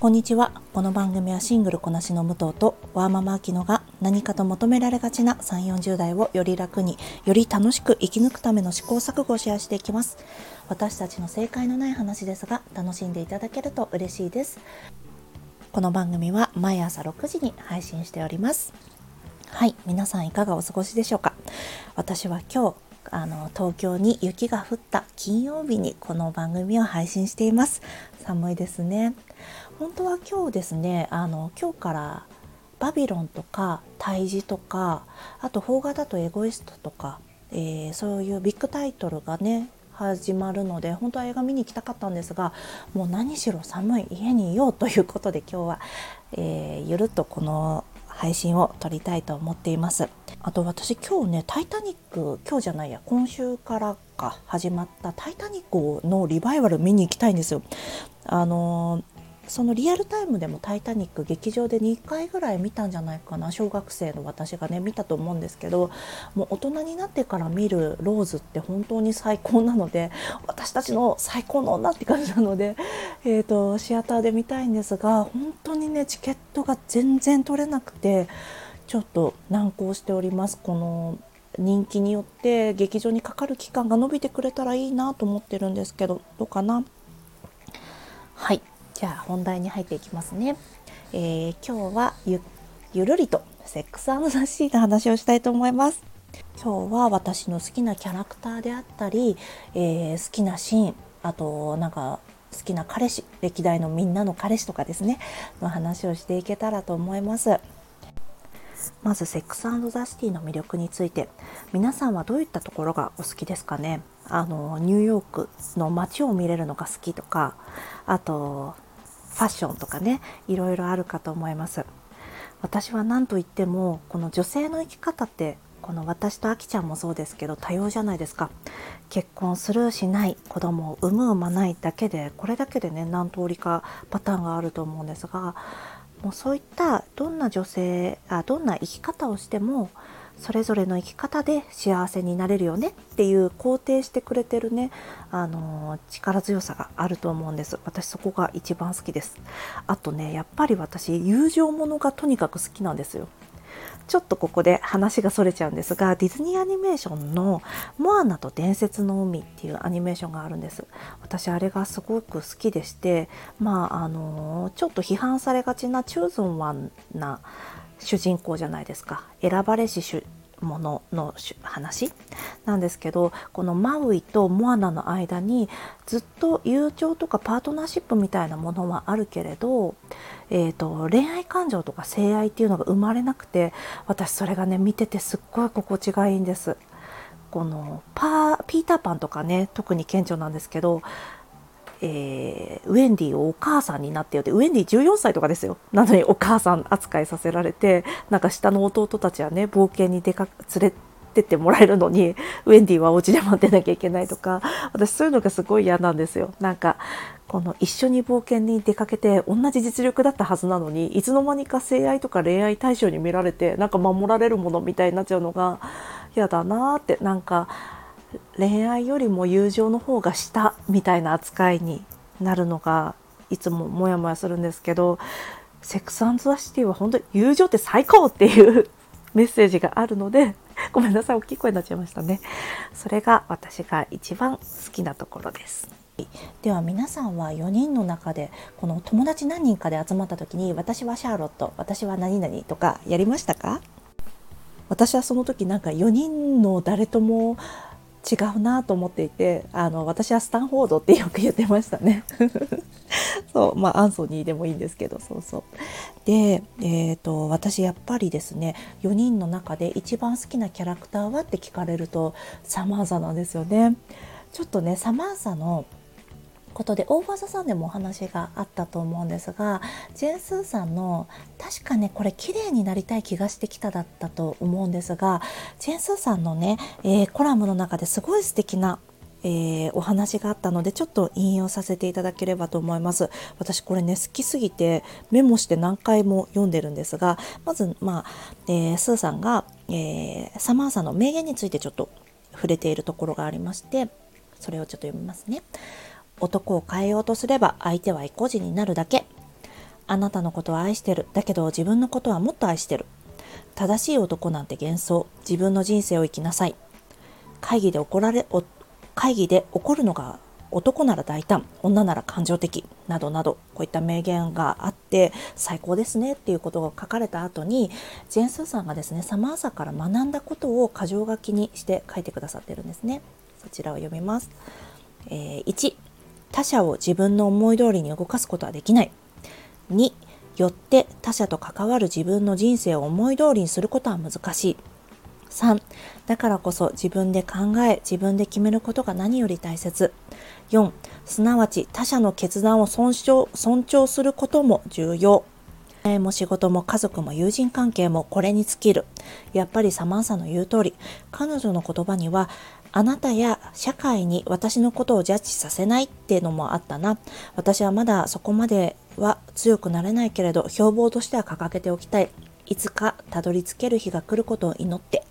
こんにちは。この番組はシングルこなしの武藤とワーママアキノが何かと求められがちな3、40代をより楽に、より楽しく生き抜くための試行錯誤をシェアしていきます。私たちの正解のない話ですが、楽しんでいただけると嬉しいです。この番組は毎朝6時に配信しております。はい、皆さんいかがお過ごしでしょうか？私は今日、あの東京に雪が降った金曜日にこの番組を配信しています。寒いですね。本当は今日ですねあの今日からバビロンとか胎児とかあと邦画だとエゴイストとか、えー、そういうビッグタイトルがね始まるので本当は映画見に行きたかったんですがもう何しろ寒い家にいようということで今日は、えー、ゆるっとこの配信を撮りたいと思っています。あと私今日ね「タイタニック」今日じゃないや今週からか始まった「タイタニック」のリバイバル見に行きたいんですよ。あのそのリアルタイムでも「タイタニック」劇場で2回ぐらい見たんじゃないかな小学生の私がね見たと思うんですけどもう大人になってから見るローズって本当に最高なので私たちの最高の女って感じなので、えーと、シアターで見たいんですが本当にねチケットが全然取れなくてちょっと難航しております。この人気によって劇場にかかる期間が伸びてくれたらいいなと思ってるんですけどどうかな？はい。じゃあ本題に入っていきますね、えー、今日はゆゆるりとセックスザシーの話をしたいと思います。今日は私の好きなキャラクターであったり、えー、好きなシーンあとなんか好きな彼氏歴代のみんなの彼氏とかですねの話をしていけたらと思います。まずセックスザ・シティの魅力について。皆さんはどういったところがお好きですかね？あのニューヨークの街を見れるのが好きとかあとファッションとかねいろいろあるかと思います。私は何と言ってもこの女性の生き方ってこの私とあきちゃんもそうですけど多様じゃないですか。結婚するしない子供を産む産まないだけでこれだけでね何通りかパターンがあると思うんですがもうそういったどんな女性あどんな生き方をしてもそれぞれの生き方で幸せになれるよねっていう肯定してくれてるね、あの力強さがあると思うんです。私そこが一番好きです。あとねやっぱり私友情ものがとにかく好きなんですよ。ちょっとここで話がそれちゃうんですがディズニーアニメーションの「モアナと伝説の海」っていうアニメーションがあるんです。私あれがすごく好きでしてまああのちょっと批判されがちなチューズンワンな主人公じゃないですか。選ばれしものの話？なんですけどこのマウイとモアナの間にずっと友情とかパートナーシップみたいなものはあるけれど、えーと、恋愛感情とか性愛っていうのが生まれなくて私それがね見ててすっごい心地がいいんです。このパーピーターパンとかね特に顕著なんですけどえー、ウェンディをお母さんになってよってウェンディ14歳とかですよ。なのにお母さん扱いさせられてなんか下の弟たちはね冒険に出か連れてってもらえるのにウェンディはお家で待ってなきゃいけないとか私そういうのがすごい嫌なんですよ。なんかこの一緒に冒険に出かけて同じ実力だったはずなのにいつの間にか性愛とか恋愛対象に見られてなんか守られるものみたいになっちゃうのが嫌だなってなんか恋愛よりも友情の方が下みたいな扱いになるのがいつもモヤモヤするんですけどセックスザ・シティは本当に友情って最高っていうメッセージがあるので ごめんなさい大きい声になっちゃいましたね。それが私が一番好きなところです。では皆さんは4人の中でこの友達何人かで集まった時に私はシャーロット私は何々とかやりましたか？私はその時なんか4人の誰とも違うなと思っていてあの私はスタンフォードってよく言ってましたね。そうまあアンソニーでもいいんですけどそうそう。で、えーと、私やっぱりですね4人の中で一番好きなキャラクターはって聞かれるとサマーザなんですよね。ちょっとねサマーザのことでオーさんでもお話があったと思うんですがジェンスーさんの確かねこれ綺麗になりたい気がしてきただったと思うんですがジェンスーさんのね、えー、コラムの中ですごい素敵なえー、お話があったのでちょっと引用させていただければと思います。私これね好きすぎてメモして何回も読んでるんですがまずまあ、えー、スーさんが、えー、サマーさんの名言についてちょっと触れているところがありましてそれをちょっと読みますね。男を変えようとすれば相手は意固地になるだけ。あなたのことは愛してる。だけど自分のことはもっと愛してる。正しい男なんて幻想。自分の人生を生きなさい。会議で怒られ会議で怒るのが男なら大胆。女なら感情的。などなど。こういった名言があって最高ですねっていうことが書かれた後にジェン・スーさんがですねサマーサから学んだことを箇条書きにして書いてくださってるんですね。そちらを読みます、えー、1他者を自分の思い通りに動かすことはできない。2よって他者と関わる自分の人生を思い通りにすることは難しい。3だからこそ自分で考え自分で決めることが何より大切。4すなわち他者の決断を尊重尊重することも重要。も仕事も家族も友人関係もこれに尽きる。やっぱりサマンサの言う通り。彼女の言葉にはあなたや社会に私のことをジャッジさせないっていうのもあったな。私はまだそこまでは強くなれないけれど標榜としては掲げておきたい。いつかたどり着ける日が来ることを祈って。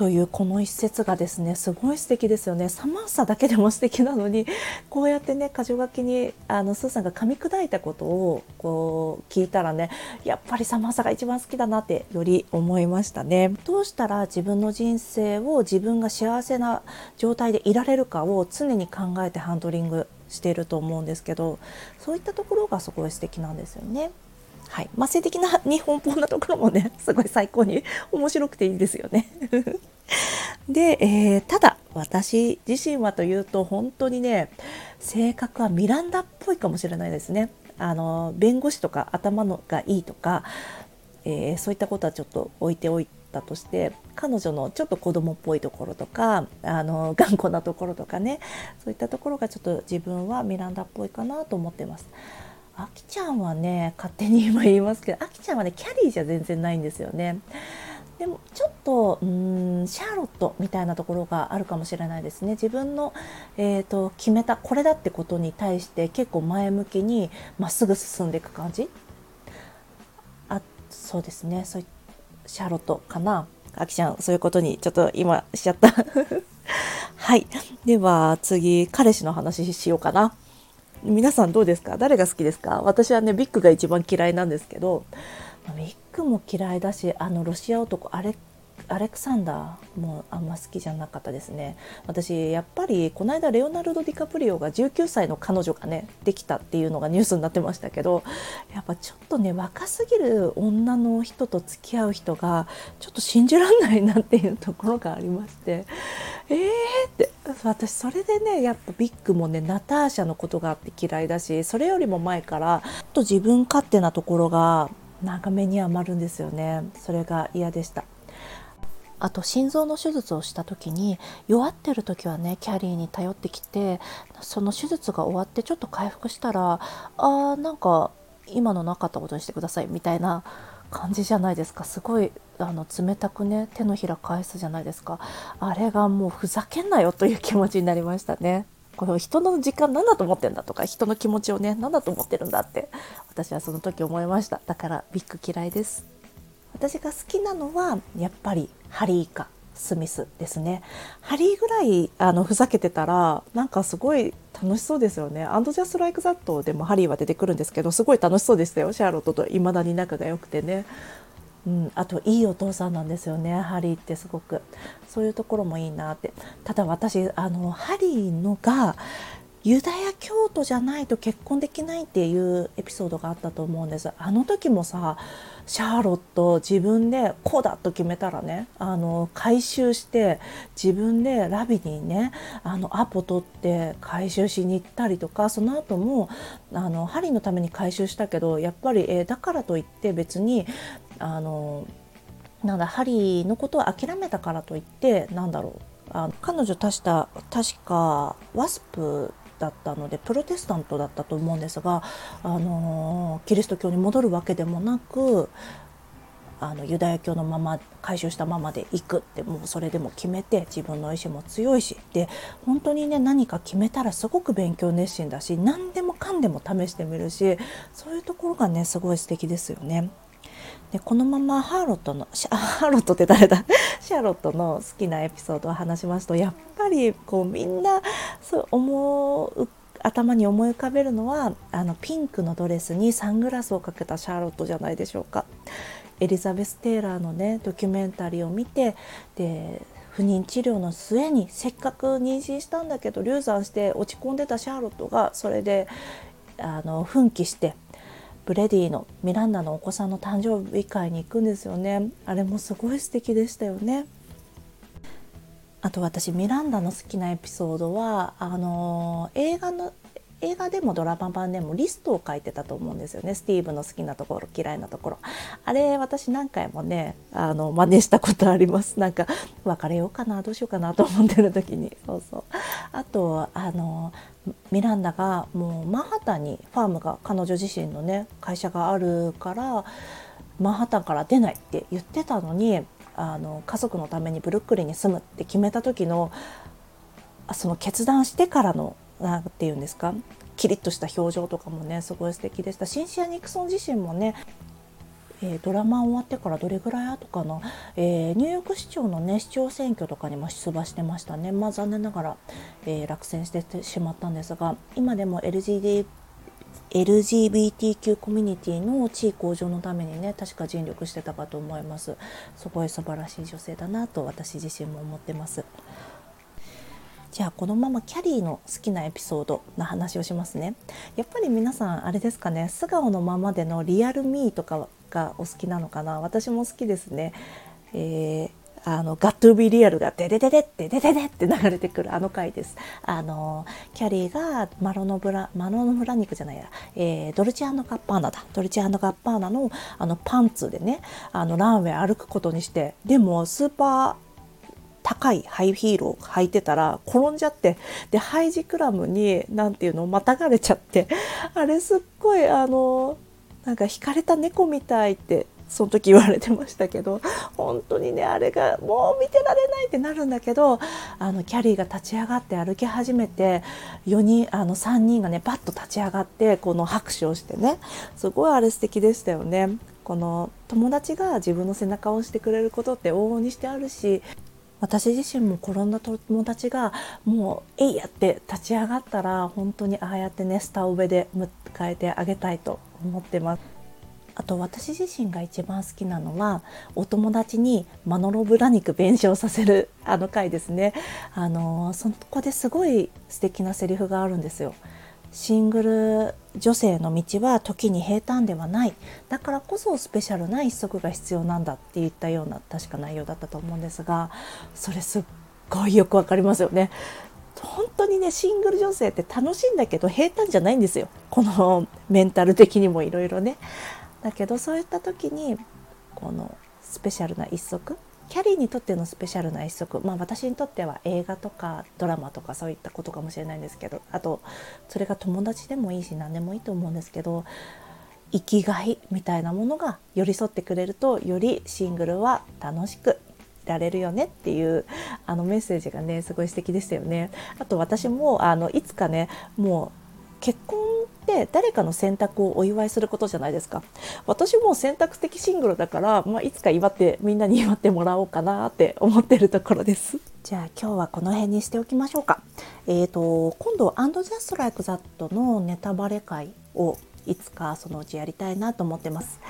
というこの一節がですねすごい素敵ですよね寒さだけでも素敵なのにこうやってね箇条書きにあのスーさんが噛み砕いたことをこう聞いたらねやっぱり寒さが一番好きだなってより思いましたねどうしたら自分の人生を自分が幸せな状態でいられるかを常に考えてハンドリングしていると思うんですけどそういったところがすごい素敵なんですよね。はい、まあ、性的な日本本なところもねすごい最高に面白くていいですよね。で、えー、ただ私自身はというと本当にね性格はミランダっぽいかもしれないですね。あの弁護士とか頭のがいいとか、えー、そういったことはちょっと置いておいたとして彼女のちょっと子供っぽいところとかあの頑固なところとかねそういったところがちょっと自分はミランダっぽいかなと思ってます。あきちゃんはね勝手に今言いますけどあきちゃんはねキャリーじゃ全然ないんですよね。でもちょっとうんシャーロットみたいなところがあるかもしれないですね。自分の、えーと、決めたこれだってことに対して結構前向きにまっすぐ進んでいく感じ？あそうですね。そうシャーロットかな？あきちゃんそういうことにちょっと今しちゃった。はい。では次彼氏の話しようかな。皆さんどうですか？誰が好きですか？私はねビッグが一番嫌いなんですけどビッグも嫌いだしあのロシア男あれアレクサンダーもあんま好きじゃなかったですね。私やっぱりこの間レオナルド・ディカプリオが19歳の彼女がねできたっていうのがニュースになってましたけどやっぱちょっとね若すぎる女の人と付き合う人がちょっと信じらんないなっていうところがありましてえーって。私それでねやっぱビッグもねナターシャのことがあって嫌いだしそれよりも前からちょっと自分勝手なところがなんか目に余るんですよね。それが嫌でした。あと心臓の手術をした時に弱ってる時はねキャリーに頼ってきてその手術が終わってちょっと回復したらあーなんか今のなかったことにしてくださいみたいな感じじゃないですか。すごいあの冷たくね手のひら返すじゃないですか。あれがもうふざけんなよという気持ちになりましたね。この人の時間何だと思ってんだとか人の気持ちをね何だと思ってるんだって私はその時思いましただからビッグ嫌いです私が好きなのはやっぱりハリーかスミスですねハリーぐらいあのふざけてたらなんかすごい楽しそうですよね。アンドジャストライクザットでもハリーは出てくるんですけどすごい楽しそうでしたよシャーロットと未だに仲が良くてね。うん、あといいお父さんなんですよねハリーってすごく。そういうところもいいなって。ただ私あのハリーのがユダヤ教徒じゃないと結婚できないっていうエピソードがあったと思うんです。あの時もさシャーロット自分でこうだと決めたらねあの回収して自分でラビにねあのアポ取って回収しに行ったりとかその後もあの針のために回収したけどやっぱり、えー、だからといって別にあのなんだ針のことを諦めたからといってなんだろう。あの彼女確か確かワスプだったのでプロテスタントだったと思うんですが、あのキリスト教に戻るわけでもなくあのユダヤ教のまま回収したままで行くってもうそれでも決めて自分の意志も強いしで本当にね何か決めたらすごく勉強熱心だし何でもかんでも試してみるしそういうところがねすごい素敵ですよね。でこのままハーロットの ハーロットって誰だ？シャーロットの好きなエピソードを話しますとやっぱりこうみんなそう思う頭に思い浮かべるのはあのピンクのドレスにサングラスをかけたシャーロットじゃないでしょうか。エリザベス・テイラーのねドキュメンタリーを見てで不妊治療の末にせっかく妊娠したんだけど流産して落ち込んでたシャーロットがそれであの奮起してブレディのミランダのお子さんの誕生日会に行くんですよね。あれもすごい素敵でしたよね。あと私ミランダの好きなエピソードはあの映画の映画でもドラマ版でもリストを書いてたと思うんですよね。スティーブの好きなところ嫌いなところ。あれ私何回もねあの真似したことあります。なんか別れようかなどうしようかなと思ってる時に。そうそう。あとあのミランダがもうマンハタンにファームが彼女自身のね会社があるからマンハッタンから出ないって言ってたのにあの家族のためにブルックリンに住むって決めた時のその決断してからの何て言うんですか？キリッとした表情とかもねすごい素敵でした。シンシア・ニクソン自身もねえー、ドラマ終わってからどれぐらい後かな、えー、ニューヨーク市長のね市長選挙とかにも出馬してましたね。まあ残念ながら、えー、落選してしまったんですが今でも LGD LGBTQ コミュニティの地位向上のためにね確か尽力してたかと思います。すごい素晴らしい女性だなと私自身も思ってます。じゃあこのままキャリーの好きなエピソードの話をしますね。やっぱり皆さんあれですかね素顔のままでのリアルミーとかがお好きなのかな。私も好きですね、えーあの、ガットゥービーリアルがデデデデってデデデって流れてくるあの回です。あの、キャリーがマロノブラ、マロノブラ肉じゃないや、えー、ドルチアンドガッパーナだ。ドルチアンドガッパーナのあのパンツでね、あのランウェイ歩くことにして、でもスーパー高いハイヒールを履いてたら転んじゃってでハイジクラムに何ていうのまたがれちゃって あれすっごいあのなんか惹かれた猫みたいってその時言われてましたけど本当にねあれがもう見てられないってなるんだけどあのキャリーが立ち上がって歩き始めて4人あの3人がねパッと立ち上がってこの拍手をしてねすごいあれ素敵でしたよね。この友達が自分の背中を押してくれることって往々にしてあるし私自身も転んだ友達がもう「えいや!」って立ち上がったら本当にああやってねスター上で迎えてあげたいと思ってます。あと私自身が一番好きなのはお友達にマノロブラ肉弁償させるあの回ですね。あのそこですごい素敵なセリフがあるんですよ。シングル女性の道は時に平坦ではないだからこそスペシャルな一足が必要なんだって言ったような確か内容だったと思うんですがそれすっごいよくわかりますよね。本当にねシングル女性って楽しいんだけど平坦じゃないんですよこのメンタル的にもいろいろね。だけどそういった時にこのスペシャルな一足キャリーにとってのスペシャルな一足まあ私にとっては映画とかドラマとかそういったことかもしれないんですけどあとそれが友達でもいいし何でもいいと思うんですけど生きがいみたいなものが寄り添ってくれるとよりシングルは楽しくられるよねっていうあのメッセージがねすごい素敵でしたよね。あと私もあのいつかねもう結婚って誰かの選択をお祝いすることじゃないですか。私も選択的シングルだから、まあ、いつか祝ってみんなに祝ってもらおうかなって思ってるところです。じゃあ今日はこの辺にしておきましょうか。えーと今度「アンドジャストライクザットのネタバレ会をいつかそのうちやりたいなと思ってます。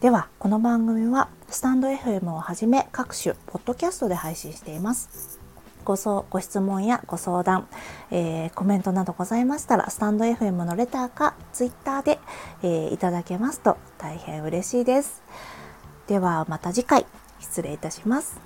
ではこの番組はスタンド FM をはじめ各種ポッドキャストで配信しています。ごそご質問やご相談、えー、コメントなどございましたらスタンド FM のレターかツイッターで、えー、いただけますと大変嬉しいです。ではまた次回失礼いたします。